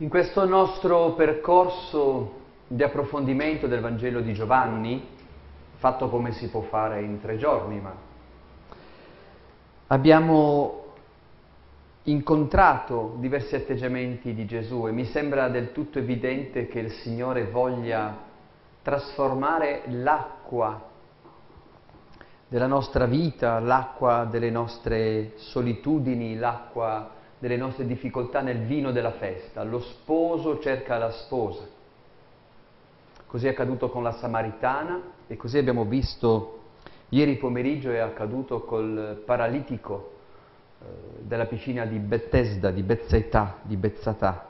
In questo nostro percorso di approfondimento del Vangelo di Giovanni, fatto come si può fare in tre giorni, ma abbiamo incontrato diversi atteggiamenti di Gesù e mi sembra del tutto evidente che il Signore voglia trasformare l'acqua della nostra vita, l'acqua delle nostre solitudini, l'acqua delle nostre difficoltà nel vino della festa. Lo sposo cerca la sposa. Così è accaduto con la Samaritana e così abbiamo visto ieri pomeriggio è accaduto col paralitico eh, della piscina di Bethesda, di Bezzetà, di Bezzatà.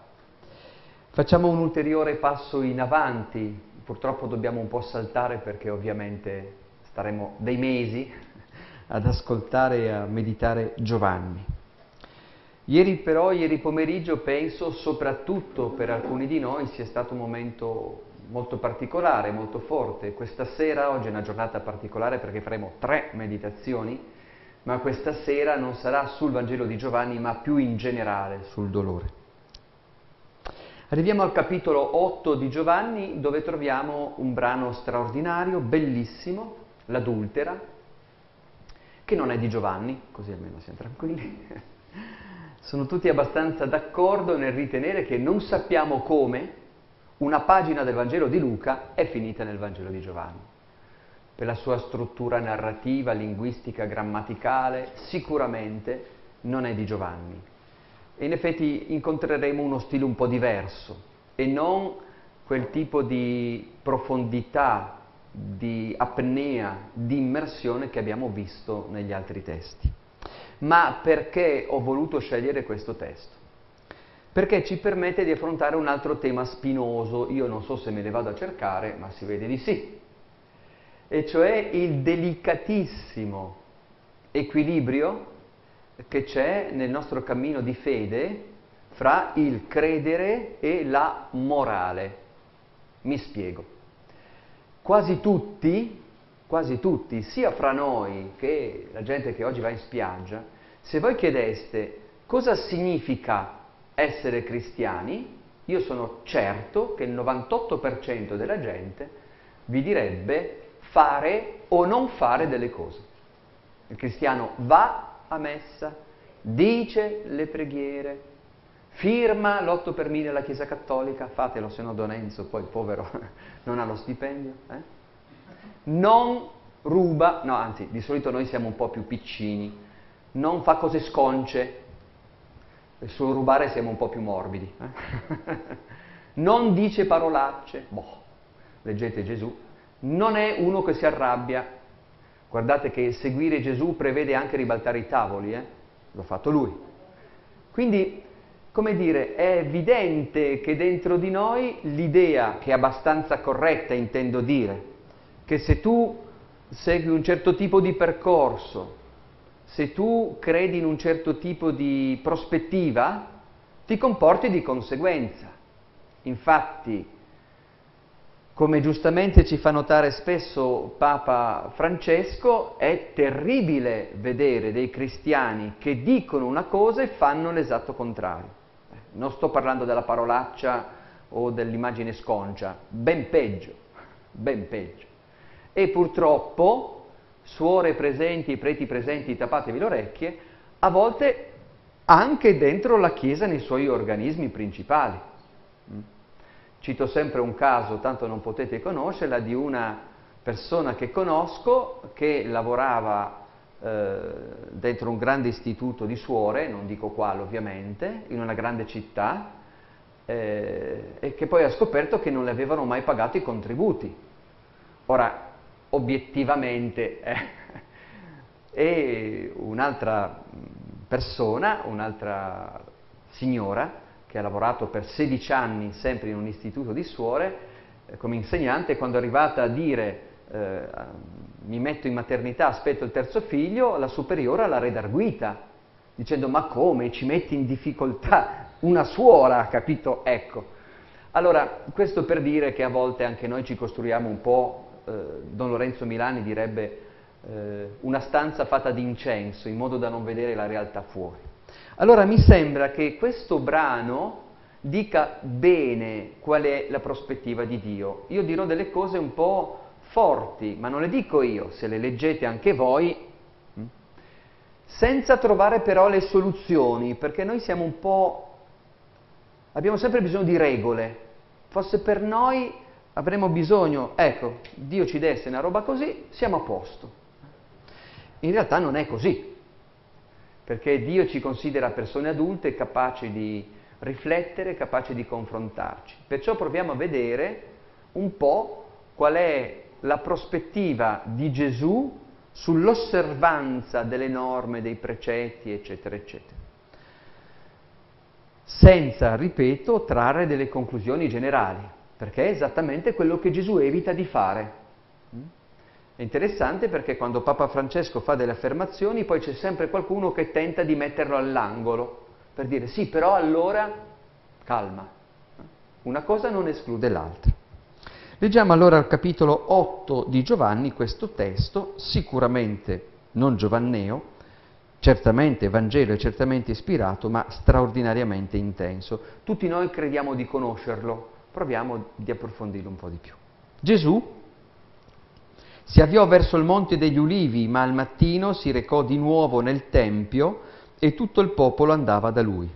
Facciamo un ulteriore passo in avanti, purtroppo dobbiamo un po' saltare perché ovviamente staremo dei mesi ad ascoltare e a meditare Giovanni. Ieri però, ieri pomeriggio, penso soprattutto per alcuni di noi sia stato un momento molto particolare, molto forte. Questa sera, oggi è una giornata particolare perché faremo tre meditazioni, ma questa sera non sarà sul Vangelo di Giovanni, ma più in generale sul dolore. Arriviamo al capitolo 8 di Giovanni dove troviamo un brano straordinario, bellissimo, l'adultera, che non è di Giovanni, così almeno siamo tranquilli sono tutti abbastanza d'accordo nel ritenere che non sappiamo come una pagina del Vangelo di Luca è finita nel Vangelo di Giovanni. Per la sua struttura narrativa, linguistica, grammaticale, sicuramente non è di Giovanni. E in effetti incontreremo uno stile un po' diverso e non quel tipo di profondità, di apnea, di immersione che abbiamo visto negli altri testi. Ma perché ho voluto scegliere questo testo? Perché ci permette di affrontare un altro tema spinoso, io non so se me ne vado a cercare, ma si vede di sì, e cioè il delicatissimo equilibrio che c'è nel nostro cammino di fede fra il credere e la morale. Mi spiego. Quasi tutti quasi tutti, sia fra noi che la gente che oggi va in spiaggia, se voi chiedeste cosa significa essere cristiani, io sono certo che il 98% della gente vi direbbe fare o non fare delle cose. Il cristiano va a messa, dice le preghiere, firma l'8 per 1000 alla Chiesa Cattolica, fatelo se no Don Enzo poi povero non ha lo stipendio, eh? Non ruba, no anzi di solito noi siamo un po' più piccini, non fa cose sconce, sul rubare siamo un po' più morbidi, eh? non dice parolacce, boh, leggete Gesù, non è uno che si arrabbia, guardate che seguire Gesù prevede anche ribaltare i tavoli, eh? l'ha fatto lui. Quindi, come dire, è evidente che dentro di noi l'idea, che è abbastanza corretta intendo dire, che se tu segui un certo tipo di percorso, se tu credi in un certo tipo di prospettiva, ti comporti di conseguenza. Infatti, come giustamente ci fa notare spesso Papa Francesco, è terribile vedere dei cristiani che dicono una cosa e fanno l'esatto contrario. Non sto parlando della parolaccia o dell'immagine sconcia, ben peggio, ben peggio e purtroppo suore presenti, preti presenti, tappatevi le orecchie, a volte anche dentro la Chiesa nei suoi organismi principali. Mm. Cito sempre un caso, tanto non potete conoscerla, di una persona che conosco che lavorava eh, dentro un grande istituto di suore, non dico quale ovviamente, in una grande città, eh, e che poi ha scoperto che non le avevano mai pagato i contributi. Ora, obiettivamente eh. e un'altra persona, un'altra signora che ha lavorato per 16 anni sempre in un istituto di suore eh, come insegnante, quando è arrivata a dire eh, mi metto in maternità, aspetto il terzo figlio, la superiore l'ha redarguita, dicendo ma come ci metti in difficoltà una suora, capito? Ecco. Allora, questo per dire che a volte anche noi ci costruiamo un po' Don Lorenzo Milani direbbe eh, una stanza fatta di incenso in modo da non vedere la realtà fuori. Allora mi sembra che questo brano dica bene qual è la prospettiva di Dio. Io dirò delle cose un po' forti, ma non le dico io, se le leggete anche voi, hm? senza trovare però le soluzioni, perché noi siamo un po'... abbiamo sempre bisogno di regole. Forse per noi avremo bisogno, ecco, Dio ci desse una roba così, siamo a posto. In realtà non è così, perché Dio ci considera persone adulte capaci di riflettere, capaci di confrontarci. Perciò proviamo a vedere un po' qual è la prospettiva di Gesù sull'osservanza delle norme, dei precetti, eccetera, eccetera. Senza, ripeto, trarre delle conclusioni generali, perché è esattamente quello che Gesù evita di fare. È interessante perché quando Papa Francesco fa delle affermazioni poi c'è sempre qualcuno che tenta di metterlo all'angolo per dire sì, però allora calma. Una cosa non esclude l'altra. Leggiamo allora al capitolo 8 di Giovanni questo testo, sicuramente non giovanneo, certamente Vangelo e certamente ispirato, ma straordinariamente intenso. Tutti noi crediamo di conoscerlo, proviamo di approfondirlo un po' di più. Gesù si avviò verso il monte degli ulivi, ma al mattino si recò di nuovo nel Tempio e tutto il popolo andava da lui.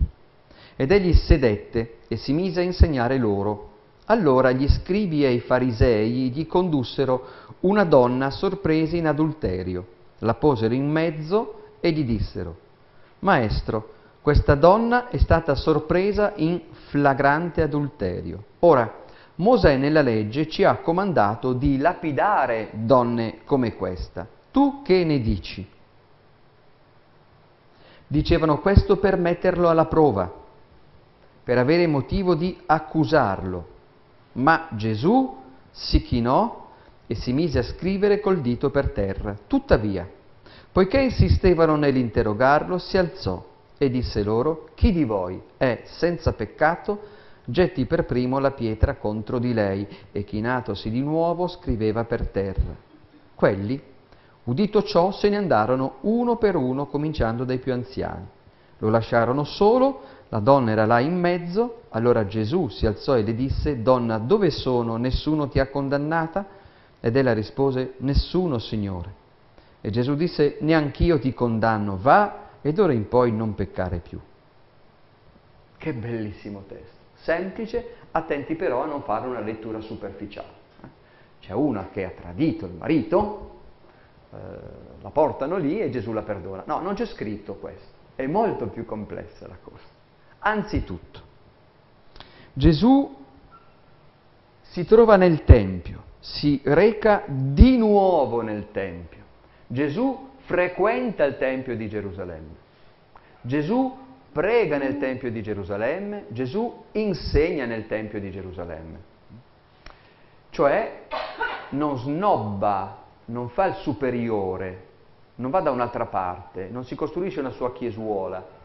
Ed egli sedette e si mise a insegnare loro. Allora gli scribi e i farisei gli condussero una donna sorpresa in adulterio, la posero in mezzo e gli dissero, Maestro, questa donna è stata sorpresa in flagrante adulterio. Ora, Mosè nella legge ci ha comandato di lapidare donne come questa. Tu che ne dici? Dicevano questo per metterlo alla prova, per avere motivo di accusarlo. Ma Gesù si chinò e si mise a scrivere col dito per terra. Tuttavia, poiché insistevano nell'interrogarlo, si alzò e disse loro, chi di voi è senza peccato, getti per primo la pietra contro di lei, e chinatosi di nuovo scriveva per terra. Quelli Udito ciò, se ne andarono uno per uno, cominciando dai più anziani. Lo lasciarono solo, la donna era là in mezzo, allora Gesù si alzò e le disse, Donna, dove sono? Nessuno ti ha condannata? Ed ella rispose, Nessuno, Signore. E Gesù disse, Neanch'io ti condanno, va e d'ora in poi non peccare più. Che bellissimo testo, semplice, attenti però a non fare una lettura superficiale. C'è una che ha tradito il marito, eh, la portano lì e Gesù la perdona. No, non c'è scritto questo, è molto più complessa la cosa. Anzitutto, Gesù si trova nel Tempio, si reca di nuovo nel Tempio. Gesù frequenta il Tempio di Gerusalemme. Gesù prega nel Tempio di Gerusalemme, Gesù insegna nel Tempio di Gerusalemme. Cioè non snobba non fa il superiore, non va da un'altra parte, non si costruisce una sua chiesuola.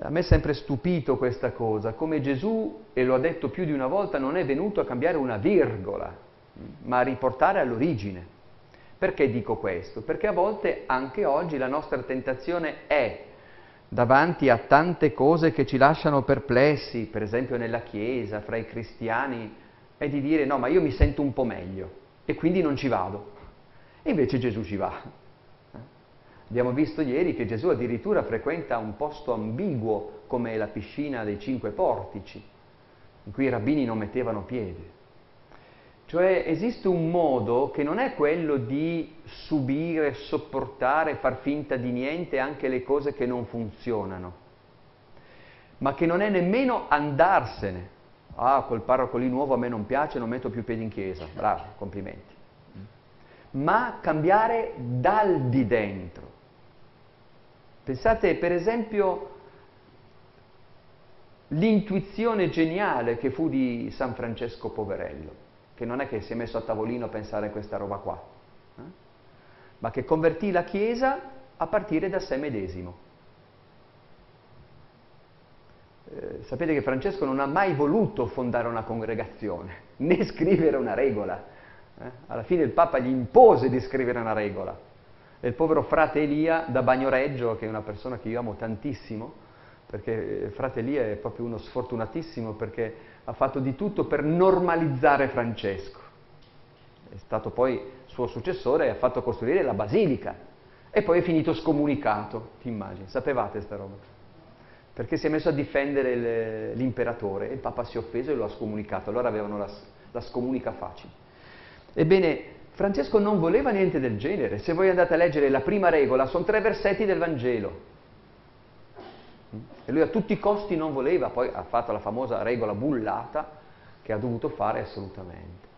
A me è sempre stupito questa cosa, come Gesù, e lo ha detto più di una volta, non è venuto a cambiare una virgola, ma a riportare all'origine. Perché dico questo? Perché a volte anche oggi la nostra tentazione è, davanti a tante cose che ci lasciano perplessi, per esempio nella Chiesa, fra i cristiani, è di dire no, ma io mi sento un po' meglio e quindi non ci vado. E invece Gesù ci va. Abbiamo visto ieri che Gesù addirittura frequenta un posto ambiguo come la piscina dei cinque portici, in cui i rabbini non mettevano piede. Cioè esiste un modo che non è quello di subire, sopportare, far finta di niente anche le cose che non funzionano, ma che non è nemmeno andarsene, ah, quel parroco lì nuovo a me non piace, non metto più piedi in chiesa, bravo, complimenti. Ma cambiare dal di dentro. Pensate per esempio l'intuizione geniale che fu di San Francesco Poverello, che non è che si è messo a tavolino a pensare a questa roba qua, eh? ma che convertì la Chiesa a partire da sé medesimo. Eh, sapete che Francesco non ha mai voluto fondare una congregazione, né scrivere una regola. Eh? Alla fine il Papa gli impose di scrivere una regola. E il povero frate Elia da Bagnoreggio, che è una persona che io amo tantissimo, perché eh, frate Elia è proprio uno sfortunatissimo perché ha fatto di tutto per normalizzare Francesco. È stato poi suo successore e ha fatto costruire la basilica e poi è finito scomunicato, ti immagini, sapevate sta roba? Perché si è messo a difendere l'imperatore e il Papa si è offeso e lo ha scomunicato, allora avevano la, la scomunica facile. Ebbene, Francesco non voleva niente del genere, se voi andate a leggere la prima regola, sono tre versetti del Vangelo, e lui a tutti i costi non voleva, poi ha fatto la famosa regola bullata che ha dovuto fare assolutamente.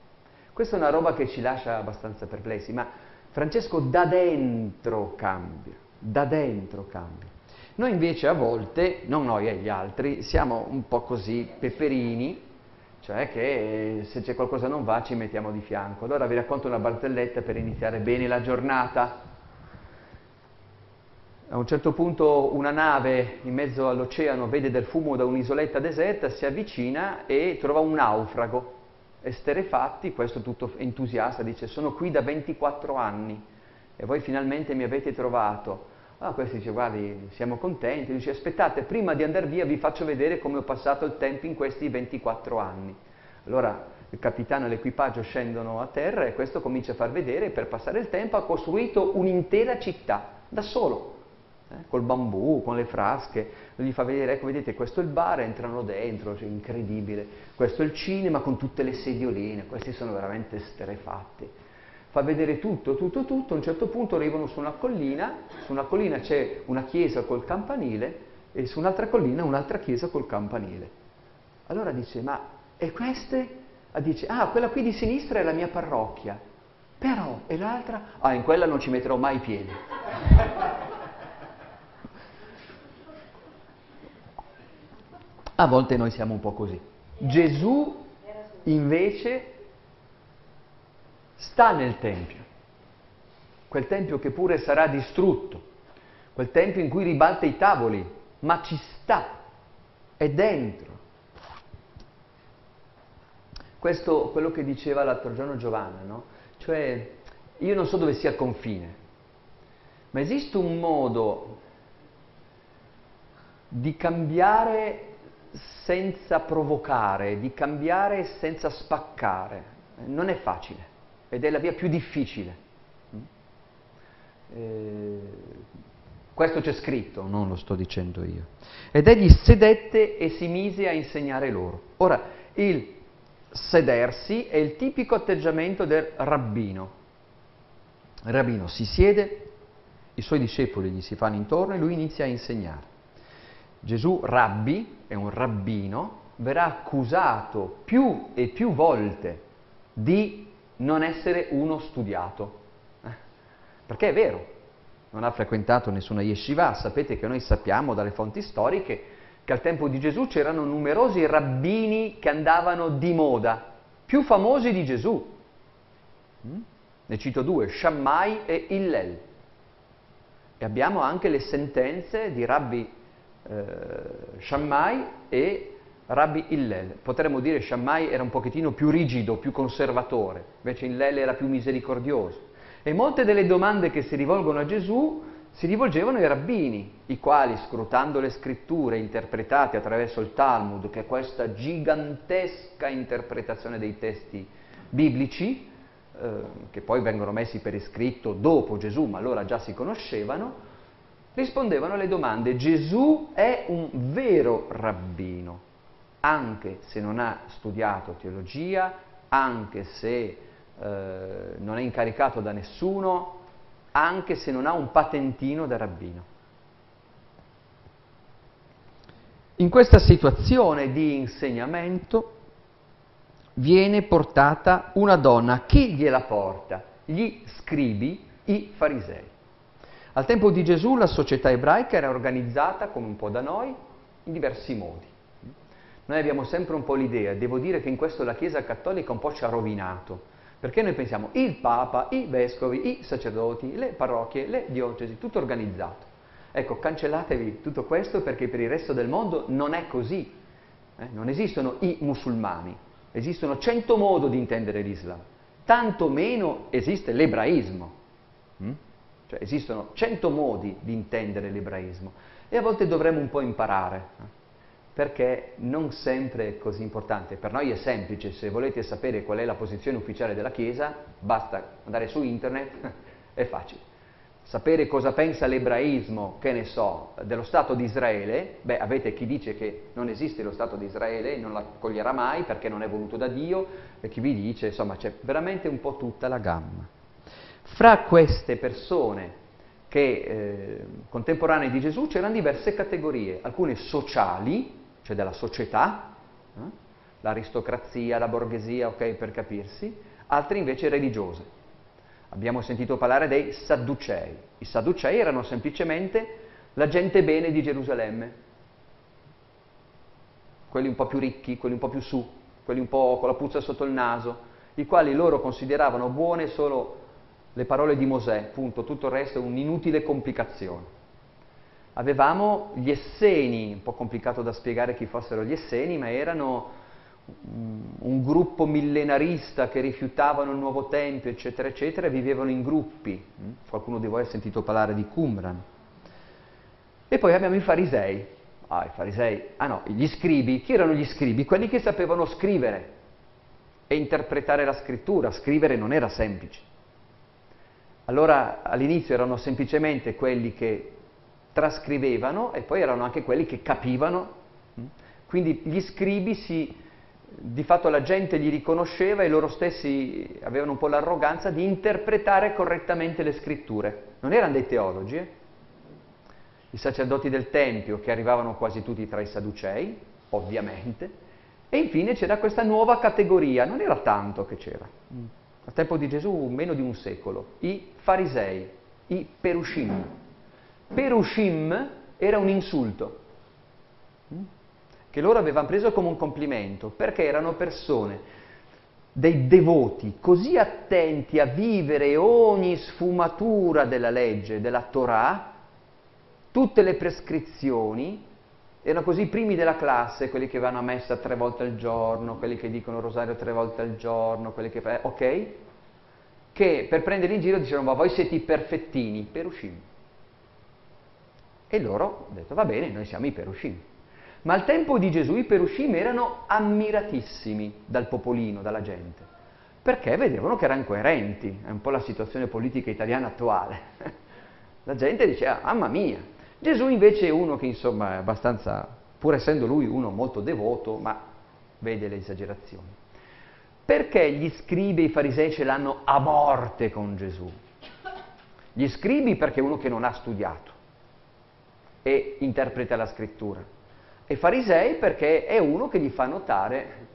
Questa è una roba che ci lascia abbastanza perplessi, ma Francesco da dentro cambia, da dentro cambia. Noi invece a volte, non noi e gli altri, siamo un po' così peperini, cioè che se c'è qualcosa non va ci mettiamo di fianco. Allora vi racconto una barzelletta per iniziare bene la giornata. A un certo punto una nave in mezzo all'oceano vede del fumo da un'isoletta deserta, si avvicina e trova un naufrago. Esterefatti, questo tutto entusiasta, dice sono qui da 24 anni e voi finalmente mi avete trovato. Ah, questo dice guardi siamo contenti, dice aspettate prima di andare via vi faccio vedere come ho passato il tempo in questi 24 anni. Allora il capitano e l'equipaggio scendono a terra e questo comincia a far vedere per passare il tempo ha costruito un'intera città da solo eh, col bambù, con le frasche, gli fa vedere, ecco vedete questo è il bar, entrano dentro, cioè, incredibile, questo è il cinema con tutte le sedioline, questi sono veramente sterefatti. Fa vedere tutto, tutto, tutto, a un certo punto arrivano su una collina, su una collina c'è una chiesa col campanile e su un'altra collina un'altra chiesa col campanile. Allora dice, ma e queste? Ah, dice, ah, quella qui di sinistra è la mia parrocchia, però, e l'altra? Ah, in quella non ci metterò mai i piedi. A volte noi siamo un po' così. Gesù invece sta nel Tempio, quel Tempio che pure sarà distrutto, quel Tempio in cui ribalta i tavoli, ma ci sta, è dentro. Questo quello che diceva l'altro giorno Giovanna, no? Cioè, io non so dove sia il confine, ma esiste un modo di cambiare senza provocare, di cambiare senza spaccare. Non è facile ed è la via più difficile. Mm? Eh, questo c'è scritto, non lo sto dicendo io. Ed egli sedette e si mise a insegnare loro. Ora, il sedersi è il tipico atteggiamento del rabbino. Il rabbino si siede, i suoi discepoli gli si fanno intorno e lui inizia a insegnare. Gesù, rabbi, è un rabbino, verrà accusato più e più volte di non essere uno studiato. Eh? Perché è vero, non ha frequentato nessuna yeshiva, sapete che noi sappiamo dalle fonti storiche che al tempo di Gesù c'erano numerosi rabbini che andavano di moda, più famosi di Gesù. Mm? Ne cito due, Shammai e Hillel. E abbiamo anche le sentenze di rabbi eh, Shammai e Rabbi Hillel. Potremmo dire che Shammai era un pochettino più rigido, più conservatore, invece Hillel era più misericordioso. E molte delle domande che si rivolgono a Gesù si rivolgevano ai rabbini, i quali, scrutando le scritture interpretate attraverso il Talmud, che è questa gigantesca interpretazione dei testi biblici, eh, che poi vengono messi per iscritto dopo Gesù, ma allora già si conoscevano, rispondevano alle domande. Gesù è un vero rabbino, anche se non ha studiato teologia, anche se eh, non è incaricato da nessuno, anche se non ha un patentino da rabbino. In questa situazione di insegnamento viene portata una donna. Chi gliela porta? Gli scribi, i farisei. Al tempo di Gesù la società ebraica era organizzata, come un po' da noi, in diversi modi. Noi abbiamo sempre un po' l'idea, devo dire che in questo la Chiesa Cattolica un po' ci ha rovinato, perché noi pensiamo il Papa, i vescovi, i sacerdoti, le parrocchie, le diocesi, tutto organizzato. Ecco, cancellatevi tutto questo perché per il resto del mondo non è così. Eh? Non esistono i musulmani, esistono cento modi di intendere l'Islam, tanto meno esiste l'ebraismo. Mm? Cioè esistono cento modi di intendere l'ebraismo. E a volte dovremmo un po' imparare, perché non sempre è così importante. Per noi è semplice, se volete sapere qual è la posizione ufficiale della Chiesa, basta andare su internet, è facile. Sapere cosa pensa l'ebraismo, che ne so, dello Stato di Israele, beh, avete chi dice che non esiste lo Stato di Israele, non l'accoglierà mai perché non è voluto da Dio, e chi vi dice, insomma, c'è veramente un po' tutta la gamma. Fra queste persone che eh, contemporanee di Gesù c'erano diverse categorie, alcune sociali, cioè della società, eh? l'aristocrazia, la borghesia, ok, per capirsi, altre invece religiose. Abbiamo sentito parlare dei Sadducei. I Sadducei erano semplicemente la gente bene di Gerusalemme, quelli un po' più ricchi, quelli un po' più su, quelli un po' con la puzza sotto il naso, i quali loro consideravano buone solo le parole di Mosè, punto, tutto il resto è un'inutile complicazione. Avevamo gli Esseni, un po' complicato da spiegare chi fossero gli Esseni, ma erano un gruppo millenarista che rifiutavano il nuovo tempio, eccetera, eccetera, vivevano in gruppi. Mm? Qualcuno di voi ha sentito parlare di Qumran. E poi abbiamo i farisei. Ah, i farisei. Ah no, gli scribi. Chi erano gli scribi? Quelli che sapevano scrivere e interpretare la scrittura. Scrivere non era semplice. Allora all'inizio erano semplicemente quelli che trascrivevano e poi erano anche quelli che capivano. Quindi gli scribi si di fatto la gente li riconosceva e loro stessi avevano un po' l'arroganza di interpretare correttamente le scritture. Non erano dei teologi, eh? i sacerdoti del Tempio che arrivavano quasi tutti tra i Sadducei, ovviamente, e infine c'era questa nuova categoria, non era tanto che c'era, al tempo di Gesù meno di un secolo, i farisei, i perushim. Perushim era un insulto che loro avevano preso come un complimento, perché erano persone, dei devoti, così attenti a vivere ogni sfumatura della legge, della Torah, tutte le prescrizioni, erano così primi della classe, quelli che vanno a messa tre volte al giorno, quelli che dicono rosario tre volte al giorno, quelli che... Eh, ok? Che per prenderli in giro dicevano, ma voi siete i perfettini, perushim. E loro hanno detto, va bene, noi siamo i perushim. Ma al tempo di Gesù i Perushim erano ammiratissimi dal popolino, dalla gente, perché vedevano che erano coerenti, è un po' la situazione politica italiana attuale. La gente diceva, mamma mia. Gesù invece è uno che insomma è abbastanza, pur essendo lui uno molto devoto, ma vede le esagerazioni. Perché gli scribi e i farisei ce l'hanno a morte con Gesù? Gli scribi perché è uno che non ha studiato e interpreta la scrittura e farisei perché è uno che gli fa notare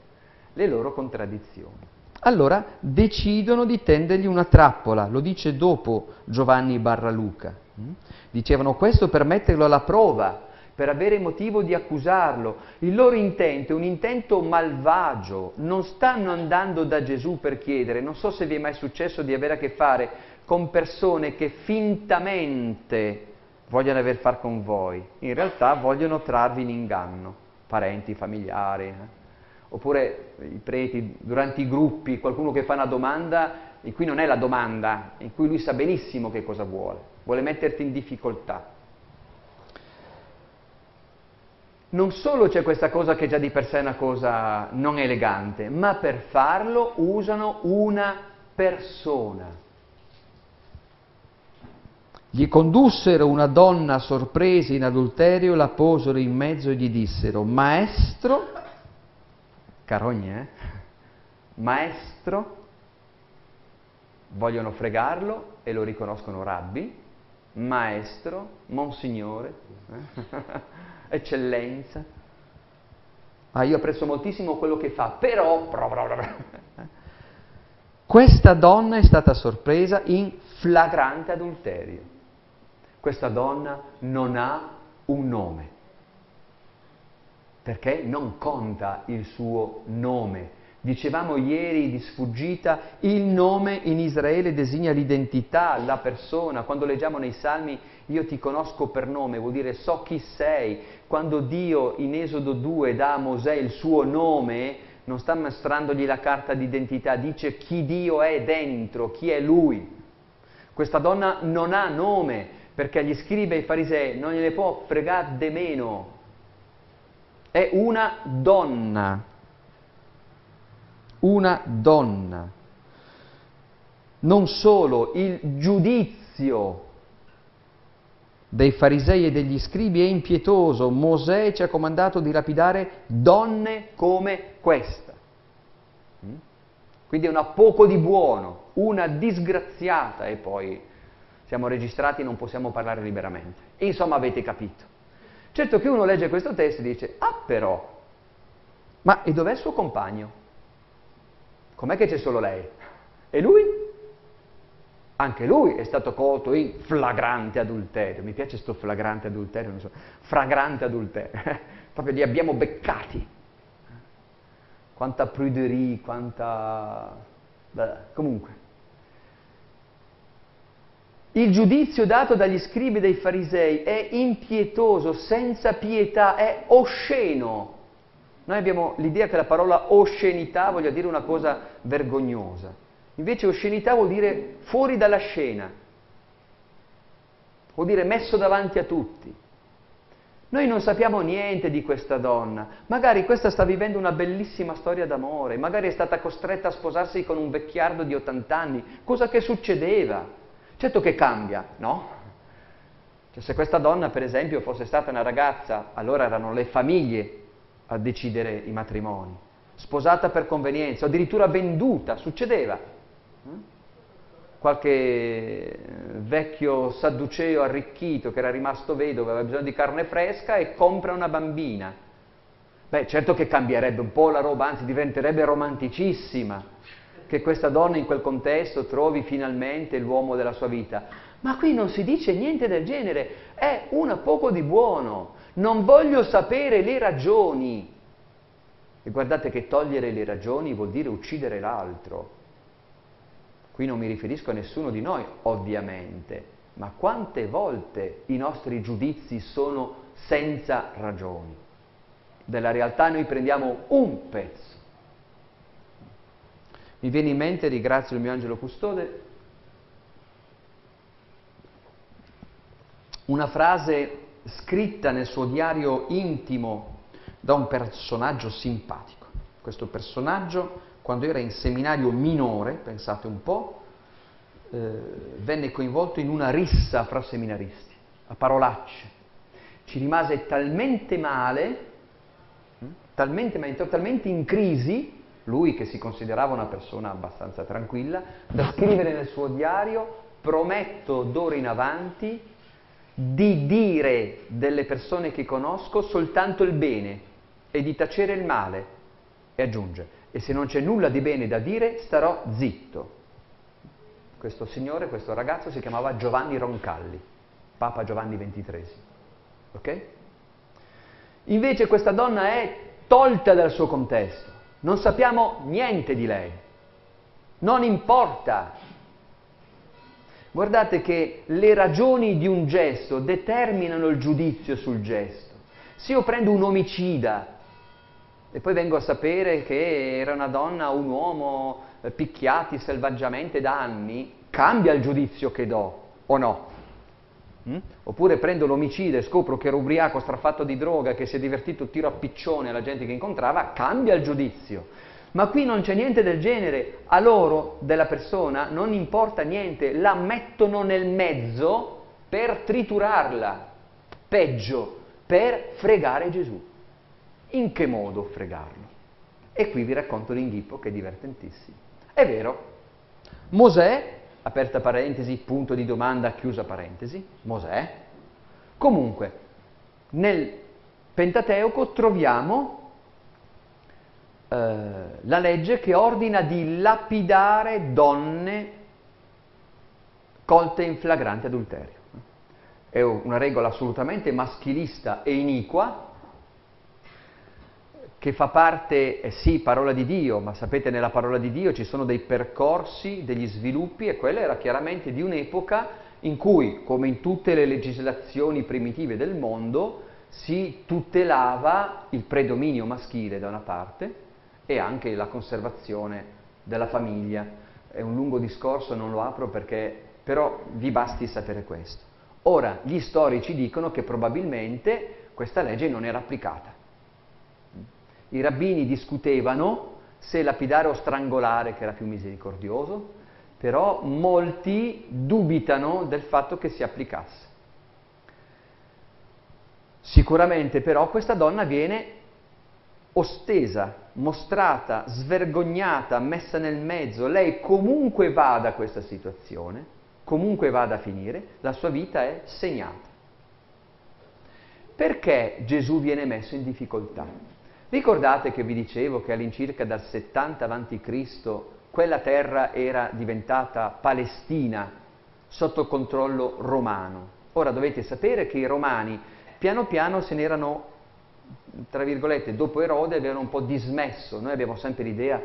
le loro contraddizioni. Allora decidono di tendergli una trappola, lo dice dopo Giovanni barra Luca. Mm? Dicevano questo per metterlo alla prova, per avere motivo di accusarlo. Il loro intento è un intento malvagio, non stanno andando da Gesù per chiedere. Non so se vi è mai successo di avere a che fare con persone che fintamente vogliono aver far con voi, in realtà vogliono trarvi in inganno, parenti, familiari, eh? oppure i preti durante i gruppi, qualcuno che fa una domanda in cui non è la domanda, in cui lui sa benissimo che cosa vuole, vuole metterti in difficoltà. Non solo c'è questa cosa che già di per sé è una cosa non elegante, ma per farlo usano una persona. Gli condussero una donna sorpresa in adulterio, la posero in mezzo e gli dissero, maestro, carogne, eh? maestro, vogliono fregarlo e lo riconoscono rabbi, maestro, monsignore, eh? eccellenza. Ah, io apprezzo moltissimo quello che fa, però... Questa donna è stata sorpresa in flagrante adulterio questa donna non ha un nome, perché non conta il suo nome. Dicevamo ieri di sfuggita, il nome in Israele designa l'identità, la persona. Quando leggiamo nei salmi io ti conosco per nome, vuol dire so chi sei. Quando Dio in Esodo 2 dà a Mosè il suo nome, non sta mostrandogli la carta d'identità, dice chi Dio è dentro, chi è lui. Questa donna non ha nome, perché agli scribi e ai farisei non gliene può fregare de meno. È una donna, una donna. Non solo il giudizio dei farisei e degli scribi è impietoso. Mosè ci ha comandato di lapidare donne come questa. Mm? Quindi è una poco di buono, una disgraziata e poi siamo registrati e non possiamo parlare liberamente. Insomma avete capito. Certo che uno legge questo testo e dice, ah però, ma e dov'è il suo compagno? Com'è che c'è solo lei? E lui? Anche lui è stato colto in flagrante adulterio. Mi piace questo flagrante adulterio, non so, fragrante adulterio. Proprio li abbiamo beccati. Quanta pruderie, quanta... Beh, comunque. Il giudizio dato dagli scribi e dai farisei è impietoso, senza pietà, è osceno. Noi abbiamo l'idea che la parola oscenità voglia dire una cosa vergognosa. Invece oscenità vuol dire fuori dalla scena, vuol dire messo davanti a tutti. Noi non sappiamo niente di questa donna, magari questa sta vivendo una bellissima storia d'amore, magari è stata costretta a sposarsi con un vecchiardo di 80 anni, cosa che succedeva. Certo che cambia, no? Cioè, se questa donna, per esempio, fosse stata una ragazza, allora erano le famiglie a decidere i matrimoni, sposata per convenienza, addirittura venduta, succedeva. Qualche eh, vecchio sadduceo arricchito che era rimasto vedovo, aveva bisogno di carne fresca e compra una bambina. Beh, certo che cambierebbe un po' la roba, anzi diventerebbe romanticissima che questa donna in quel contesto trovi finalmente l'uomo della sua vita. Ma qui non si dice niente del genere, è una poco di buono, non voglio sapere le ragioni. E guardate che togliere le ragioni vuol dire uccidere l'altro. Qui non mi riferisco a nessuno di noi, ovviamente, ma quante volte i nostri giudizi sono senza ragioni. Della realtà noi prendiamo un pezzo mi viene in mente, ringrazio il mio angelo custode, una frase scritta nel suo diario intimo da un personaggio simpatico. Questo personaggio, quando era in seminario minore, pensate un po', eh, venne coinvolto in una rissa fra seminaristi, a parolacce. Ci rimase talmente male, hm, talmente, talmente in crisi, lui che si considerava una persona abbastanza tranquilla, da scrivere nel suo diario, prometto d'ora in avanti di dire delle persone che conosco soltanto il bene e di tacere il male. E aggiunge, e se non c'è nulla di bene da dire, starò zitto. Questo signore, questo ragazzo si chiamava Giovanni Roncalli, Papa Giovanni XXIII. Ok? Invece questa donna è tolta dal suo contesto non sappiamo niente di lei. Non importa. Guardate che le ragioni di un gesto determinano il giudizio sul gesto. Se io prendo un omicida e poi vengo a sapere che era una donna o un uomo eh, picchiati selvaggiamente da anni, cambia il giudizio che do, o no? Mm? Oppure prendo l'omicida e scopro che era ubriaco, strafatto di droga, che si è divertito tiro a piccione alla gente che incontrava, cambia il giudizio. Ma qui non c'è niente del genere, a loro della persona non importa niente, la mettono nel mezzo per triturarla, peggio, per fregare Gesù. In che modo fregarlo? E qui vi racconto l'inghippo che è divertentissimo. È vero, Mosè aperta parentesi, punto di domanda, chiusa parentesi, Mosè. Comunque, nel Pentateuco troviamo la legge che ordina di lapidare donne colte in flagrante adulterio. È una regola assolutamente maschilista e iniqua, che fa parte, eh sì, parola di Dio, ma sapete nella parola di Dio ci sono dei percorsi, degli sviluppi e quella era chiaramente di un'epoca in cui, come in tutte le legislazioni primitive del mondo, si tutelava il predominio maschile da una parte e anche la conservazione della famiglia. È un lungo discorso, non lo apro perché però vi basti sapere questo. Ora, gli storici dicono che probabilmente questa legge non era applicata. I rabbini discutevano se lapidare o strangolare che era più misericordioso, però molti dubitano del fatto che si applicasse. Sicuramente però questa donna viene ostesa, mostrata, svergognata, messa nel mezzo, lei comunque va da questa situazione, comunque vada a finire, la sua vita è segnata. Perché Gesù viene messo in difficoltà? Ricordate che vi dicevo che all'incirca dal 70 a.C. quella terra era diventata Palestina sotto controllo romano. Ora dovete sapere che i romani piano piano se ne erano, tra virgolette, dopo Erode avevano un po' dismesso. Noi abbiamo sempre l'idea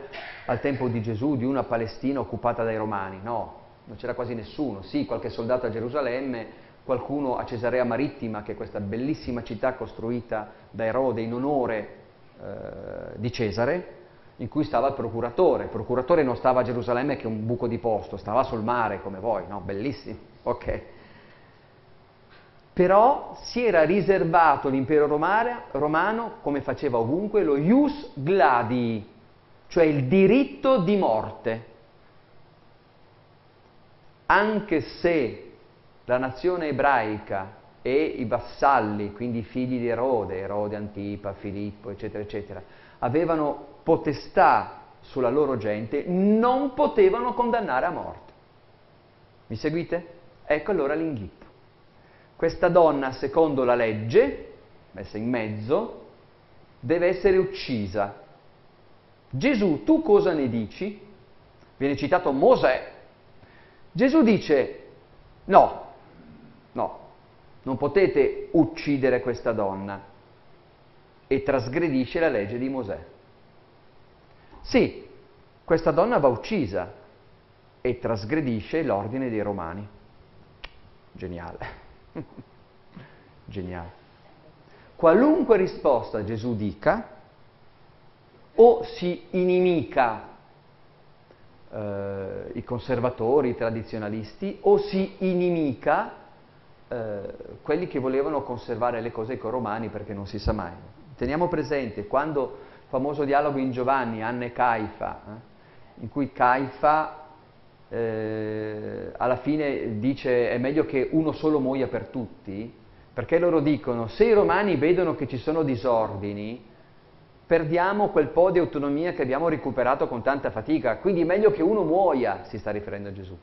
al tempo di Gesù di una Palestina occupata dai romani. No, non c'era quasi nessuno. Sì, qualche soldato a Gerusalemme, qualcuno a Cesarea Marittima, che è questa bellissima città costruita da Erode in onore eh, di Cesare, in cui stava il procuratore. Il procuratore non stava a Gerusalemme che è un buco di posto, stava sul mare come voi, no? Bellissimo, ok. Però si era riservato l'impero romano, come faceva ovunque, lo ius gladi, cioè il diritto di morte anche se la nazione ebraica e i vassalli, quindi i figli di Erode, Erode, Antipa, Filippo, eccetera, eccetera, avevano potestà sulla loro gente, non potevano condannare a morte. Mi seguite? Ecco allora l'inghippo. Questa donna, secondo la legge, messa in mezzo, deve essere uccisa. Gesù, tu cosa ne dici? Viene citato Mosè, Gesù dice no, no, non potete uccidere questa donna e trasgredisce la legge di Mosè. Sì, questa donna va uccisa e trasgredisce l'ordine dei Romani. Geniale, geniale. Qualunque risposta Gesù dica, o si inimica eh, i conservatori, i tradizionalisti, o si inimica eh, quelli che volevano conservare le cose con i romani perché non si sa mai. Teniamo presente quando il famoso dialogo in Giovanni, Anne e Caifa, eh, in cui Caifa eh, alla fine dice è meglio che uno solo muoia per tutti, perché loro dicono se i romani vedono che ci sono disordini, perdiamo quel po' di autonomia che abbiamo recuperato con tanta fatica, quindi è meglio che uno muoia, si sta riferendo a Gesù.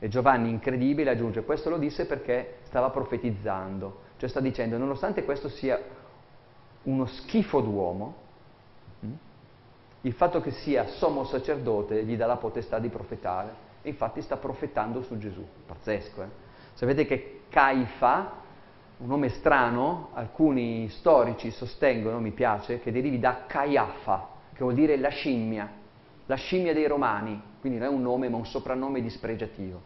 E Giovanni, incredibile, aggiunge, questo lo disse perché stava profetizzando, cioè sta dicendo, nonostante questo sia uno schifo d'uomo, hm, il fatto che sia sommo sacerdote gli dà la potestà di profetare, infatti sta profetando su Gesù, pazzesco. Eh? Sapete che Caifa, un nome strano, alcuni storici sostengono, mi piace, che derivi da Caiaffa, che vuol dire la scimmia, la scimmia dei romani, quindi non è un nome ma un soprannome dispregiativo.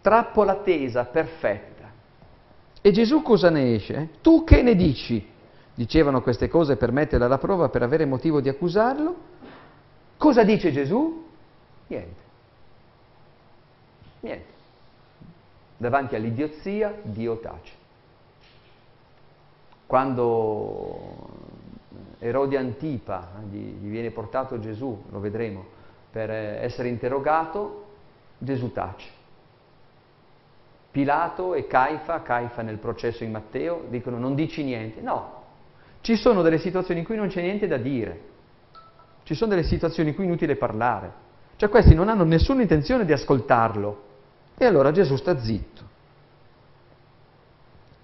Trappola tesa, perfetta. E Gesù cosa ne esce? Tu che ne dici? Dicevano queste cose per metterla alla prova, per avere motivo di accusarlo. Cosa dice Gesù? Niente. Niente. Davanti all'idiozia Dio tace. Quando Erode Antipa gli, gli viene portato Gesù, lo vedremo, per essere interrogato, Gesù tace. Pilato e Caifa, Caifa nel processo in Matteo, dicono non dici niente. No, ci sono delle situazioni in cui non c'è niente da dire, ci sono delle situazioni in cui è inutile parlare. Cioè questi non hanno nessuna intenzione di ascoltarlo. E allora Gesù sta zitto,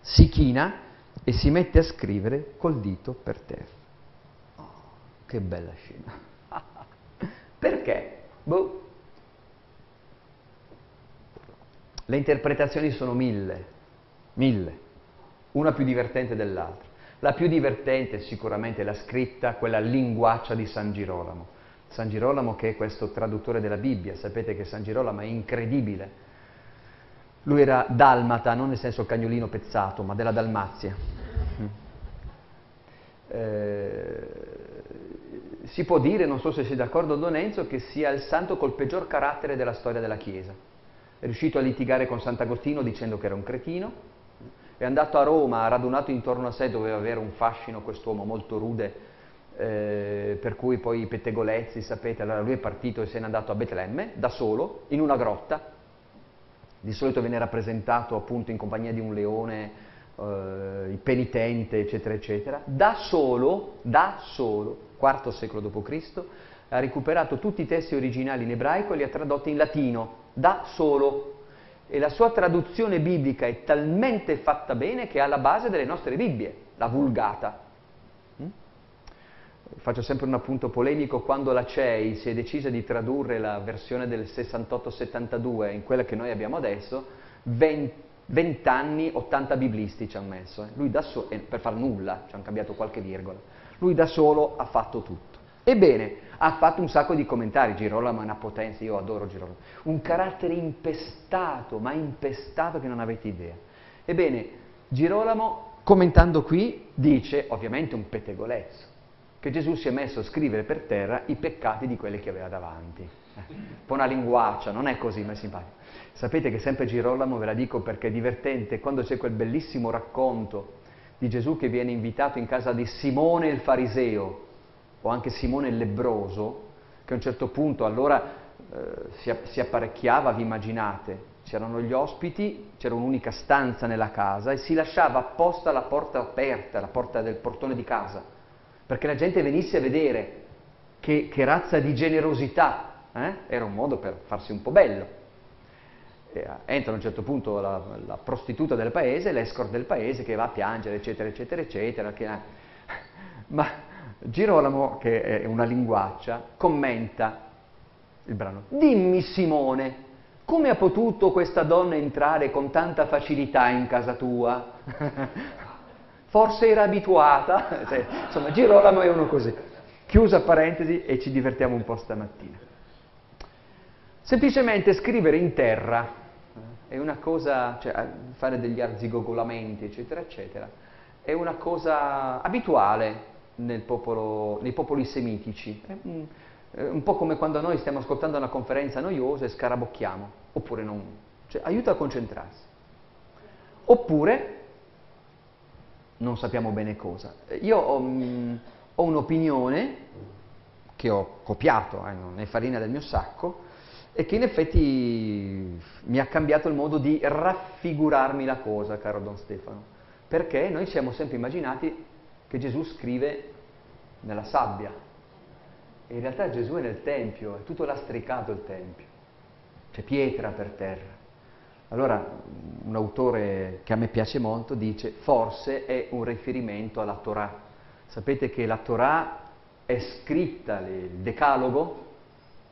si china e si mette a scrivere col dito per terra. Oh, che bella scena. Perché? Boh. Le interpretazioni sono mille, mille, una più divertente dell'altra. La più divertente è sicuramente la scritta, quella linguaccia di San Girolamo. San Girolamo che è questo traduttore della Bibbia, sapete che San Girolamo è incredibile, lui era dalmata, non nel senso cagnolino pezzato, ma della Dalmazia. Mm. Eh, si può dire, non so se sei d'accordo Don Enzo, che sia il santo col peggior carattere della storia della Chiesa. è riuscito a litigare con Sant'Agostino dicendo che era un cretino, è andato a Roma, ha radunato intorno a sé, doveva avere un fascino quest'uomo molto rude, eh, per cui poi i pettegolezzi, sapete, allora lui è partito e se n'è andato a Betlemme, da solo, in una grotta, di solito viene rappresentato appunto in compagnia di un leone, eh, il penitente, eccetera, eccetera, da solo, da solo, IV secolo d.C., ha recuperato tutti i testi originali in ebraico e li ha tradotti in latino, da solo. E la sua traduzione biblica è talmente fatta bene che è alla base delle nostre Bibbie, la vulgata. Faccio sempre un appunto polemico, quando la CEI si è decisa di tradurre la versione del 68-72 in quella che noi abbiamo adesso, 20, 20 anni, 80 biblisti ci hanno messo. Eh. Lui da solo, eh, per far nulla, ci hanno cambiato qualche virgola. Lui da solo ha fatto tutto. Ebbene, ha fatto un sacco di commentari, Girolamo è una potenza, io adoro Girolamo, un carattere impestato, ma impestato che non avete idea. Ebbene, Girolamo, commentando qui, dice, ovviamente un pettegolezzo, che Gesù si è messo a scrivere per terra i peccati di quelli che aveva davanti. Eh, un po' una linguaccia, non è così, ma è simpatico. Sapete che sempre Girolamo, ve la dico perché è divertente, quando c'è quel bellissimo racconto di Gesù che viene invitato in casa di Simone il fariseo, o anche Simone il lebbroso, che a un certo punto allora eh, si, si apparecchiava, vi immaginate, c'erano gli ospiti, c'era un'unica stanza nella casa e si lasciava apposta la porta aperta, la porta del portone di casa, perché la gente venisse a vedere che, che razza di generosità, eh? era un modo per farsi un po' bello. Eh, entra a un certo punto la, la prostituta del paese, l'escort del paese che va a piangere, eccetera, eccetera, eccetera. Che, ma Girolamo, che è una linguaccia, commenta il brano. Dimmi Simone, come ha potuto questa donna entrare con tanta facilità in casa tua? Forse era abituata? Cioè, insomma, Girolamo è uno così. Chiusa parentesi e ci divertiamo un po' stamattina. Semplicemente scrivere in terra è una cosa, cioè fare degli arzigogolamenti, eccetera, eccetera, è una cosa abituale popolo, nei popoli semitici. È un, è un po' come quando noi stiamo ascoltando una conferenza noiosa e scarabocchiamo, oppure non. Cioè, aiuta a concentrarsi. Oppure non sappiamo bene cosa. Io ho, mh, ho un'opinione che ho copiato, eh, non è farina del mio sacco, e che in effetti mi ha cambiato il modo di raffigurarmi la cosa, caro Don Stefano, perché noi siamo sempre immaginati che Gesù scrive nella sabbia. In realtà Gesù è nel Tempio, è tutto lastricato il Tempio, c'è pietra per terra. Allora un autore che a me piace molto dice forse è un riferimento alla Torah. Sapete che la Torah è scritta, il Decalogo,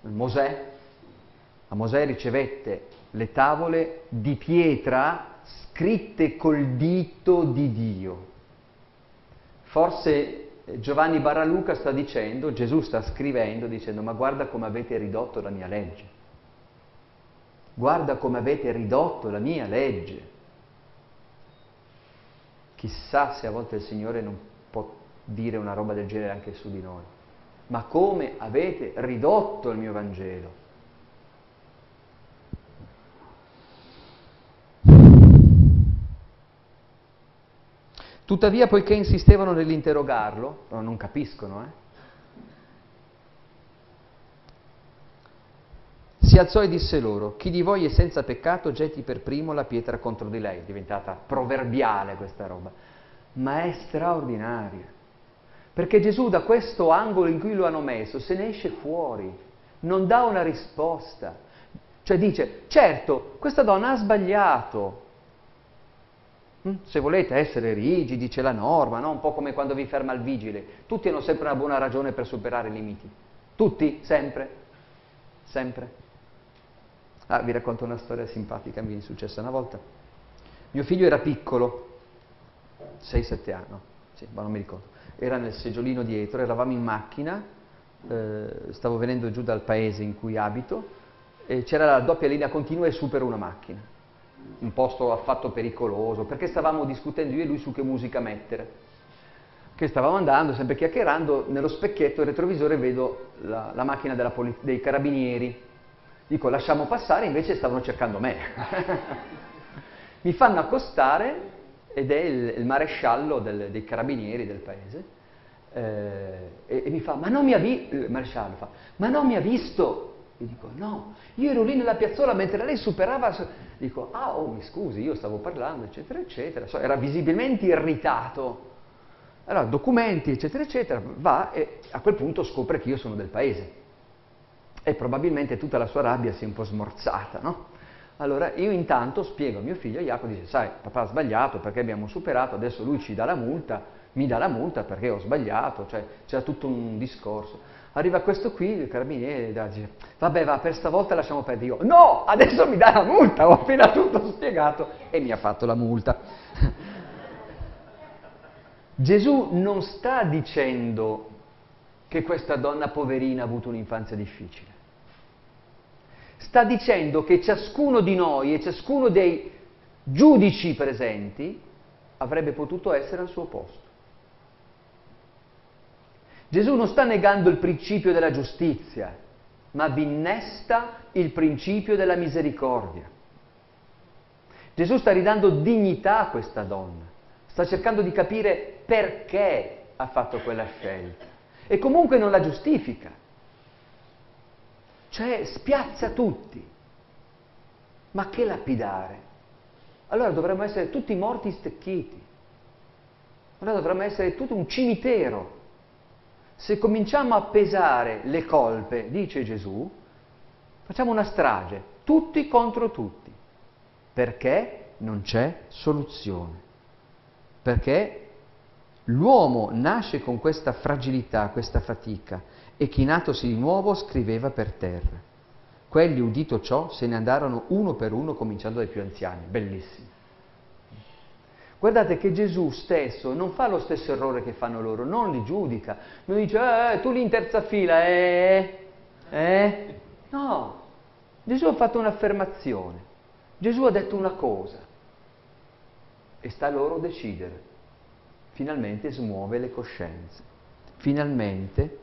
il Mosè, a Mosè ricevette le tavole di pietra scritte col dito di Dio. Forse Giovanni Baraluca sta dicendo, Gesù sta scrivendo dicendo ma guarda come avete ridotto la mia legge. Guarda come avete ridotto la mia legge. Chissà se a volte il Signore non può dire una roba del genere anche su di noi. Ma come avete ridotto il mio Vangelo? Tuttavia, poiché insistevano nell'interrogarlo, non capiscono, eh? Alzò e disse loro, chi di voi è senza peccato getti per primo la pietra contro di lei. È diventata proverbiale questa roba, ma è straordinaria. Perché Gesù da questo angolo in cui lo hanno messo se ne esce fuori, non dà una risposta. Cioè dice, certo, questa donna ha sbagliato, Mm? Se volete essere rigidi, c'è la norma, no? un po' come quando vi ferma il vigile. Tutti hanno sempre una buona ragione per superare i limiti. Tutti, sempre, sempre. Ah, vi racconto una storia simpatica, mi è successa una volta. Mio figlio era piccolo, 6-7 anni, sì, ma non mi ricordo. Era nel seggiolino dietro, eravamo in macchina, eh, stavo venendo giù dal paese in cui abito, e c'era la doppia linea continua e supero una macchina un posto affatto pericoloso, perché stavamo discutendo io e lui su che musica mettere. Che stavamo andando, sempre chiacchierando, nello specchietto del retrovisore vedo la, la macchina poliz- dei carabinieri Dico, lasciamo passare, invece stavano cercando me. mi fanno accostare ed è il, il maresciallo del, dei carabinieri del paese eh, e, e, mi fa, ma non mi ha visto, il maresciallo fa, ma non mi ha visto? Io dico, no, io ero lì nella piazzola mentre lei superava, dico, ah, oh, mi scusi, io stavo parlando, eccetera, eccetera, so, era visibilmente irritato. Allora, documenti, eccetera, eccetera, va e a quel punto scopre che io sono del paese. E probabilmente tutta la sua rabbia si è un po' smorzata, no? Allora io intanto spiego a mio figlio Jacopo, dice, sai, papà ha sbagliato perché abbiamo superato, adesso lui ci dà la multa, mi dà la multa perché ho sbagliato, cioè c'era tutto un discorso. Arriva questo qui, il carabiniere, dice, vabbè va, per stavolta lasciamo perdere. Io, no, adesso mi dà la multa, ho appena tutto spiegato e mi ha fatto la multa. Gesù non sta dicendo che questa donna poverina ha avuto un'infanzia difficile. Sta dicendo che ciascuno di noi e ciascuno dei giudici presenti avrebbe potuto essere al suo posto. Gesù non sta negando il principio della giustizia, ma vi innesta il principio della misericordia. Gesù sta ridando dignità a questa donna, sta cercando di capire perché ha fatto quella scelta e comunque non la giustifica, cioè spiazza tutti. Ma che lapidare? Allora dovremmo essere tutti morti stecchiti, allora dovremmo essere tutto un cimitero. Se cominciamo a pesare le colpe, dice Gesù, facciamo una strage, tutti contro tutti, perché non c'è soluzione, perché l'uomo nasce con questa fragilità, questa fatica, e chi natosi di nuovo scriveva per terra. Quelli, udito ciò, se ne andarono uno per uno, cominciando dai più anziani. Bellissimo. Guardate che Gesù stesso non fa lo stesso errore che fanno loro, non li giudica, non dice eh, tu lì in terza fila, eh, eh. No, Gesù ha fatto un'affermazione, Gesù ha detto una cosa e sta a loro decidere. Finalmente smuove le coscienze, finalmente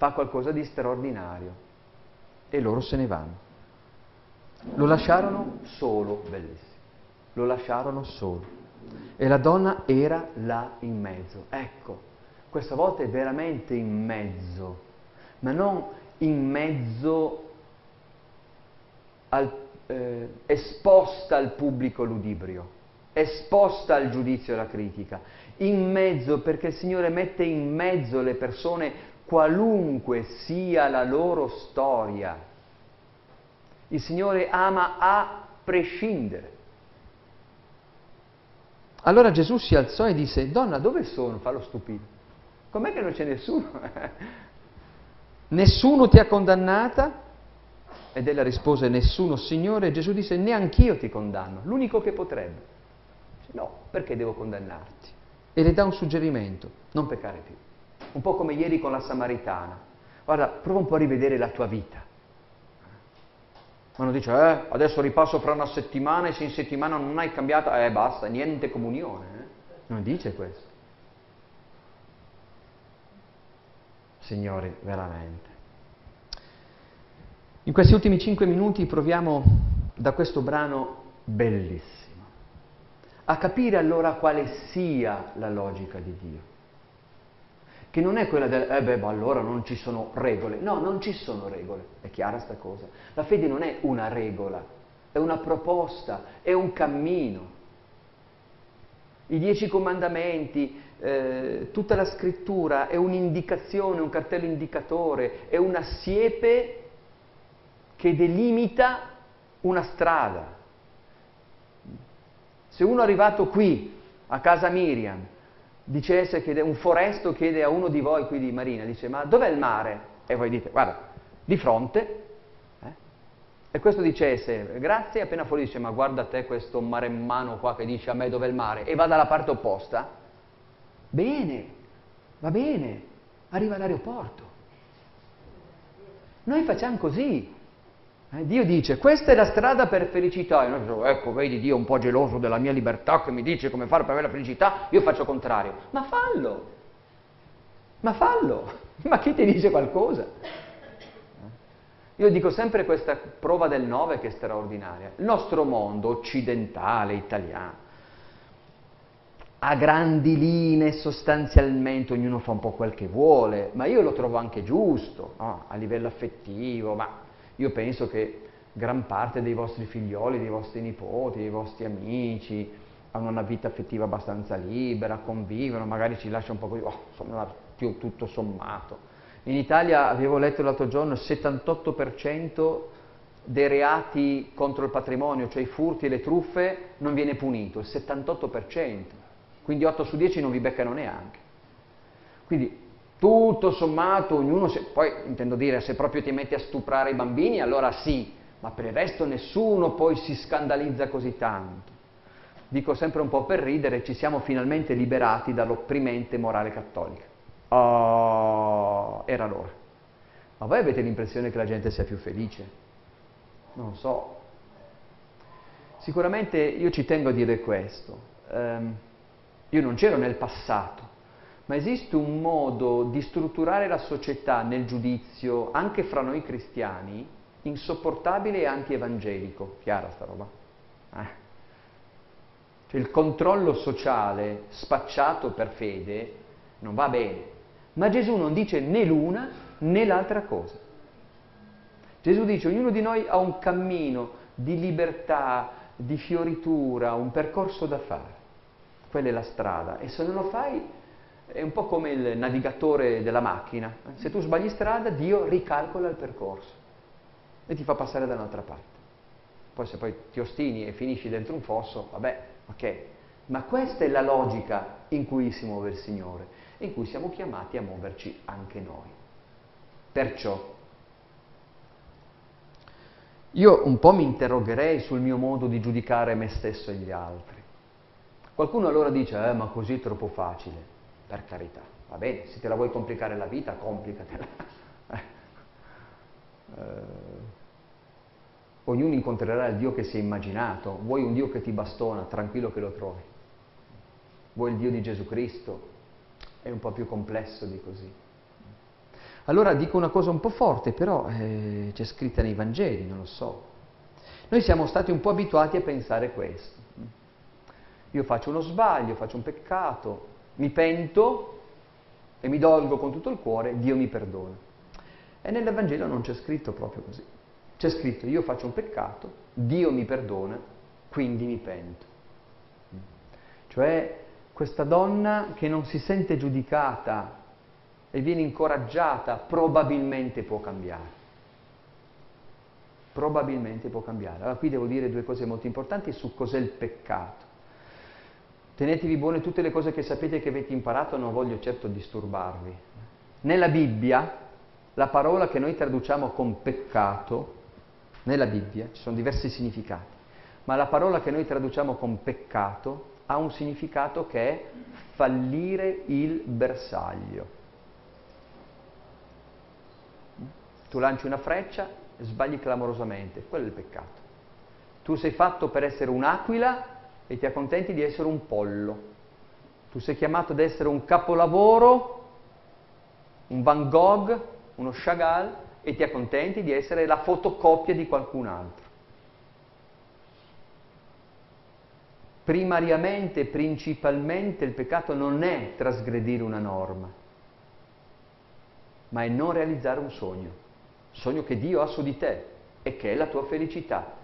fa qualcosa di straordinario e loro se ne vanno. Lo lasciarono solo, bellissimo lo lasciarono solo. E la donna era là in mezzo. Ecco, questa volta è veramente in mezzo, ma non in mezzo al, eh, esposta al pubblico ludibrio, esposta al giudizio e alla critica, in mezzo perché il Signore mette in mezzo le persone qualunque sia la loro storia. Il Signore ama a prescindere. Allora Gesù si alzò e disse, donna, dove sono? Fa lo stupido. Com'è che non c'è nessuno? nessuno ti ha condannata? Ed ella rispose, nessuno, Signore. E Gesù disse, neanch'io ti condanno, l'unico che potrebbe. No, perché devo condannarti? E le dà un suggerimento, non peccare più. Un po' come ieri con la Samaritana. Guarda, prova un po' a rivedere la tua vita. Uno dice, eh, adesso ripasso fra una settimana e se in settimana non hai cambiato, eh basta, niente comunione. Eh? Non dice questo. Signori, veramente. In questi ultimi cinque minuti proviamo da questo brano bellissimo a capire allora quale sia la logica di Dio che non è quella del, eh beh, ma allora non ci sono regole. No, non ci sono regole, è chiara sta cosa. La fede non è una regola, è una proposta, è un cammino. I dieci comandamenti, eh, tutta la scrittura è un'indicazione, un cartello indicatore, è una siepe che delimita una strada. Se uno è arrivato qui, a casa Miriam, dicesse che un foresto chiede a uno di voi qui di Marina, dice ma dov'è il mare? E voi dite guarda, di fronte. Eh? E questo dicesse grazie, appena fuori dice ma guarda te questo maremmano qua che dice a me dov'è il mare e va dalla parte opposta. Bene, va bene, arriva all'aeroporto. Noi facciamo così, eh, Dio dice, questa è la strada per felicità. E noi diciamo, ecco, vedi, Dio un po' geloso della mia libertà che mi dice come fare per avere la felicità, io faccio il contrario. Ma fallo! Ma fallo! Ma chi ti dice qualcosa? Io dico sempre questa prova del 9 che è straordinaria. Il nostro mondo occidentale, italiano, a grandi linee sostanzialmente ognuno fa un po' quel che vuole, ma io lo trovo anche giusto, no? a livello affettivo, ma io penso che gran parte dei vostri figlioli, dei vostri nipoti, dei vostri amici hanno una vita affettiva abbastanza libera, convivono, magari ci lascia un po' così, oh, insomma, più tutto sommato. In Italia, avevo letto l'altro giorno, il 78% dei reati contro il patrimonio, cioè i furti e le truffe, non viene punito, il 78%. Quindi 8 su 10 non vi beccano neanche. Quindi tutto sommato, ognuno, se, poi intendo dire, se proprio ti metti a stuprare i bambini, allora sì, ma per il resto nessuno poi si scandalizza così tanto. Dico sempre un po' per ridere, ci siamo finalmente liberati dall'opprimente morale cattolica. Oh, era l'ora. Ma voi avete l'impressione che la gente sia più felice? Non so. Sicuramente io ci tengo a dire questo. Um, io non c'ero nel passato, ma esiste un modo di strutturare la società nel giudizio, anche fra noi cristiani, insopportabile e anti-evangelico. Chiara sta roba? Eh. Cioè il controllo sociale spacciato per fede non va bene. Ma Gesù non dice né l'una né l'altra cosa. Gesù dice ognuno di noi ha un cammino di libertà, di fioritura, un percorso da fare. Quella è la strada e se non lo fai è un po' come il navigatore della macchina. Se tu sbagli strada, Dio ricalcola il percorso e ti fa passare da un'altra parte. Poi se poi ti ostini e finisci dentro un fosso, vabbè, ok. Ma questa è la logica in cui si muove il Signore in cui siamo chiamati a muoverci anche noi. Perciò io un po' mi interrogherei sul mio modo di giudicare me stesso e gli altri. Qualcuno allora dice, eh, ma così è troppo facile. Per carità, va bene, se te la vuoi complicare la vita, complicatela. eh, ognuno incontrerà il Dio che si è immaginato. Vuoi un Dio che ti bastona, tranquillo che lo trovi. Vuoi il Dio di Gesù Cristo, è un po' più complesso di così. Allora dico una cosa un po' forte, però eh, c'è scritta nei Vangeli, non lo so. Noi siamo stati un po' abituati a pensare questo. Io faccio uno sbaglio, faccio un peccato, mi pento e mi dolgo con tutto il cuore, Dio mi perdona. E nel Vangelo non c'è scritto proprio così. C'è scritto io faccio un peccato, Dio mi perdona, quindi mi pento. Cioè questa donna che non si sente giudicata e viene incoraggiata, probabilmente può cambiare. Probabilmente può cambiare. Allora qui devo dire due cose molto importanti su cos'è il peccato. Tenetevi buone tutte le cose che sapete che avete imparato, non voglio certo disturbarvi. Nella Bibbia, la parola che noi traduciamo con peccato, nella Bibbia ci sono diversi significati, ma la parola che noi traduciamo con peccato ha un significato che è fallire il bersaglio. Tu lanci una freccia e sbagli clamorosamente, quello è il peccato. Tu sei fatto per essere un'aquila e ti accontenti di essere un pollo. Tu sei chiamato ad essere un capolavoro, un Van Gogh, uno Chagall e ti accontenti di essere la fotocopia di qualcun altro. primariamente, principalmente il peccato non è trasgredire una norma, ma è non realizzare un sogno, sogno che Dio ha su di te e che è la tua felicità.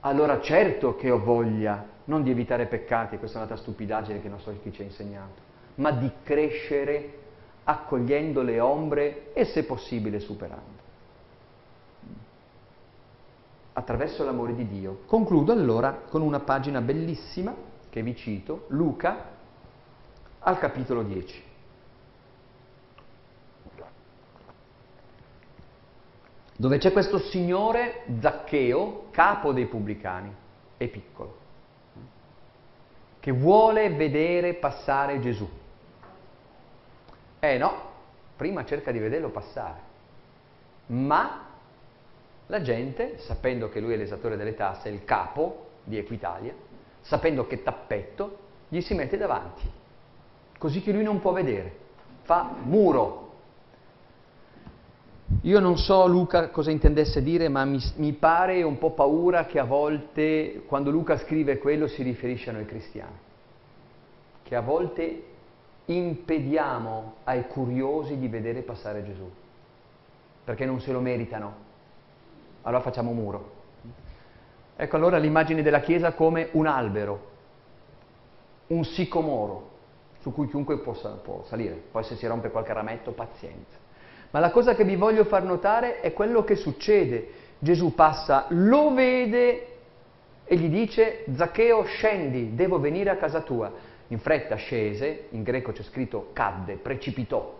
Allora certo che ho voglia non di evitare peccati, questa è un'altra stupidaggine che non so chi ci ha insegnato, ma di crescere accogliendo le ombre e se possibile superando attraverso l'amore di Dio. Concludo allora con una pagina bellissima che vi cito, Luca al capitolo 10. Dove c'è questo signore Zaccheo, capo dei pubblicani, è piccolo, che vuole vedere passare Gesù. Eh no, prima cerca di vederlo passare, ma la gente, sapendo che lui è l'esattore delle tasse, il capo di Equitalia, sapendo che tappetto, gli si mette davanti, così che lui non può vedere, fa muro. Io non so Luca cosa intendesse dire, ma mi, mi pare un po' paura che a volte, quando Luca scrive quello, si riferisce a noi cristiani. Che a volte impediamo ai curiosi di vedere passare Gesù, perché non se lo meritano. Allora facciamo muro. Ecco allora l'immagine della Chiesa come un albero, un sicomoro su cui chiunque possa, può salire. Poi se si rompe qualche rametto, pazienza. Ma la cosa che vi voglio far notare è quello che succede. Gesù passa, lo vede e gli dice, Zaccheo scendi, devo venire a casa tua. In fretta scese, in greco c'è scritto cadde, precipitò.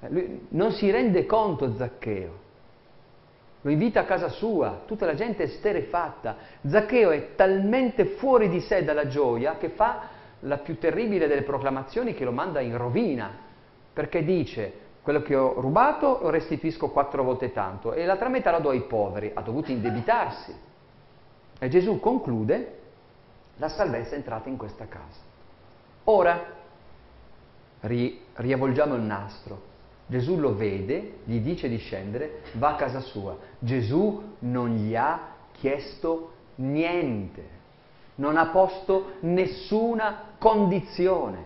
Eh, lui non si rende conto Zaccheo, lo invita a casa sua, tutta la gente è sterefatta. Zaccheo è talmente fuori di sé dalla gioia che fa la più terribile delle proclamazioni che lo manda in rovina, perché dice quello che ho rubato lo restituisco quattro volte tanto e l'altra metà la do ai poveri, ha dovuto indebitarsi. E Gesù conclude, la salvezza è entrata in questa casa. Ora, ri- riavvolgiamo il nastro, Gesù lo vede, gli dice di scendere, va a casa sua. Gesù non gli ha chiesto niente, non ha posto nessuna condizione.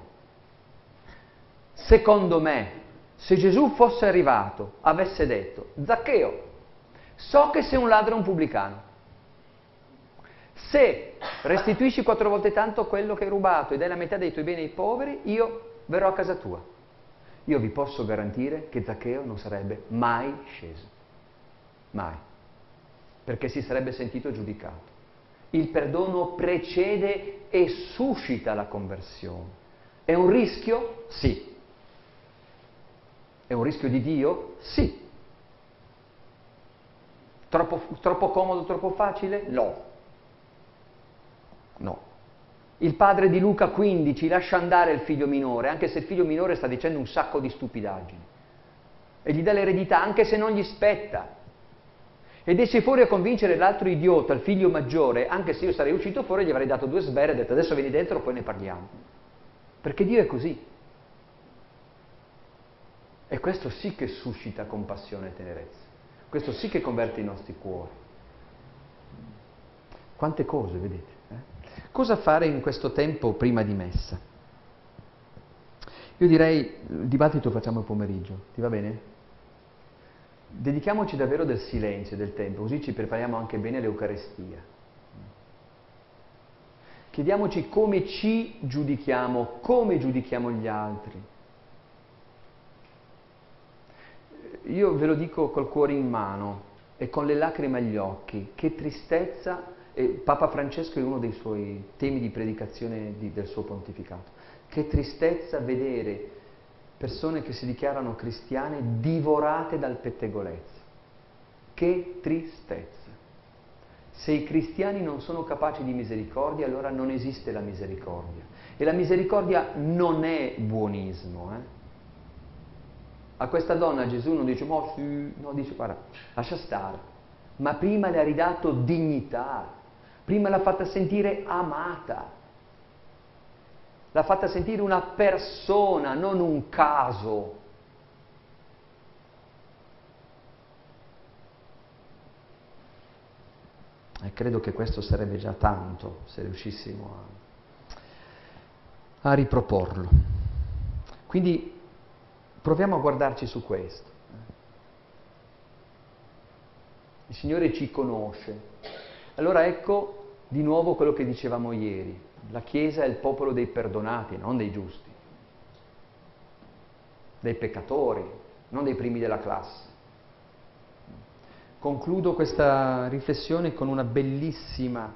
Secondo me, se Gesù fosse arrivato, avesse detto, Zaccheo, so che sei un ladro e un pubblicano, se restituisci quattro volte tanto quello che hai rubato e dai la metà dei tuoi beni ai poveri, io verrò a casa tua io vi posso garantire che Zaccheo non sarebbe mai sceso. Mai. Perché si sarebbe sentito giudicato. Il perdono precede e suscita la conversione. È un rischio? Sì. È un rischio di Dio? Sì. Troppo, troppo comodo, troppo facile? No. No. Il padre di Luca 15 lascia andare il figlio minore, anche se il figlio minore sta dicendo un sacco di stupidaggini. E gli dà l'eredità anche se non gli spetta. Ed esce fuori a convincere l'altro idiota, il figlio maggiore, anche se io sarei uscito fuori gli avrei dato due sbere e detto adesso vieni dentro poi ne parliamo. Perché Dio è così. E questo sì che suscita compassione e tenerezza. Questo sì che converte i nostri cuori. Quante cose, vedete? Cosa fare in questo tempo prima di messa? Io direi, il dibattito facciamo il pomeriggio, ti va bene? Dedichiamoci davvero del silenzio, del tempo, così ci prepariamo anche bene all'Eucarestia. Chiediamoci come ci giudichiamo, come giudichiamo gli altri. Io ve lo dico col cuore in mano e con le lacrime agli occhi, che tristezza e Papa Francesco è uno dei suoi temi di predicazione di, del suo pontificato. Che tristezza vedere persone che si dichiarano cristiane divorate dal pettegolezzo. Che tristezza. Se i cristiani non sono capaci di misericordia, allora non esiste la misericordia. E la misericordia non è buonismo. Eh? A questa donna Gesù non dice, ma sì, no, dice, guarda, lascia stare. Ma prima le ha ridato dignità, prima l'ha fatta sentire amata, l'ha fatta sentire una persona, non un caso. E credo che questo sarebbe già tanto se riuscissimo a, a riproporlo. Quindi proviamo a guardarci su questo. Il Signore ci conosce, allora ecco di nuovo quello che dicevamo ieri, la Chiesa è il popolo dei perdonati, non dei giusti, dei peccatori, non dei primi della classe. Concludo questa riflessione con una bellissima,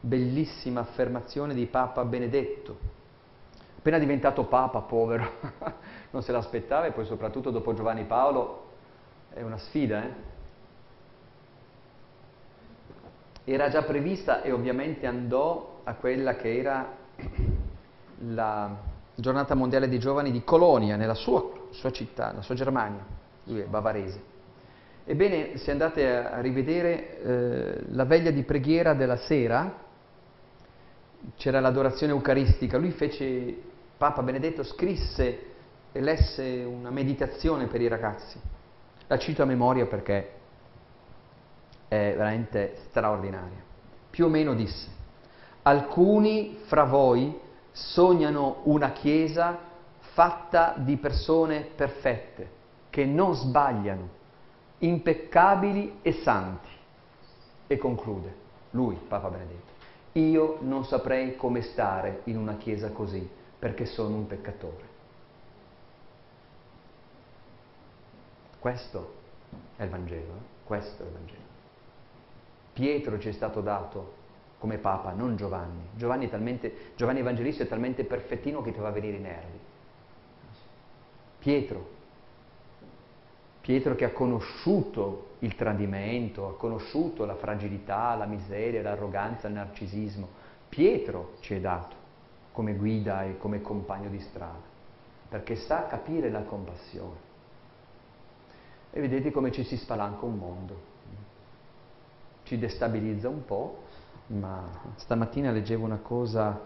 bellissima affermazione di Papa Benedetto. Appena diventato Papa, povero, non se l'aspettava e poi soprattutto dopo Giovanni Paolo è una sfida, eh? era già prevista e ovviamente andò a quella che era la giornata mondiale dei giovani di Colonia, nella sua, sua città, la sua Germania, lui è bavarese. Ebbene, se andate a rivedere eh, la veglia di preghiera della sera, c'era l'adorazione eucaristica, lui fece, Papa Benedetto scrisse e lesse una meditazione per i ragazzi. La cito a memoria perché è veramente straordinaria. Più o meno disse, alcuni fra voi sognano una chiesa fatta di persone perfette, che non sbagliano, impeccabili e santi. E conclude, lui, Papa Benedetto, io non saprei come stare in una chiesa così, perché sono un peccatore. Questo è il Vangelo, eh? questo è il Vangelo. Pietro ci è stato dato come Papa, non Giovanni. Giovanni, talmente, Giovanni Evangelista è talmente perfettino che ti va a venire i nervi. Pietro, Pietro che ha conosciuto il tradimento, ha conosciuto la fragilità, la miseria, l'arroganza, il narcisismo. Pietro ci è dato come guida e come compagno di strada, perché sa capire la compassione. E vedete come ci si spalanca un mondo. Ci destabilizza un po', ma stamattina leggevo una cosa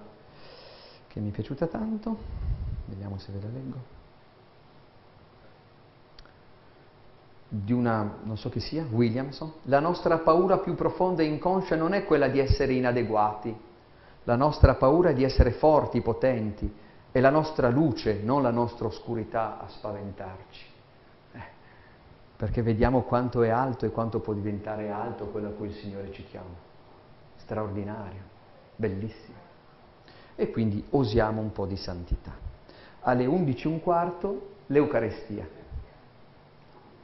che mi è piaciuta tanto, vediamo se ve la leggo. di una, non so chi sia, Williamson, la nostra paura più profonda e inconscia non è quella di essere inadeguati, la nostra paura di essere forti, potenti, è la nostra luce, non la nostra oscurità a spaventarci perché vediamo quanto è alto e quanto può diventare alto quello a cui il Signore ci chiama. Straordinario, bellissimo. E quindi osiamo un po' di santità. Alle 11 un quarto l'Eucarestia.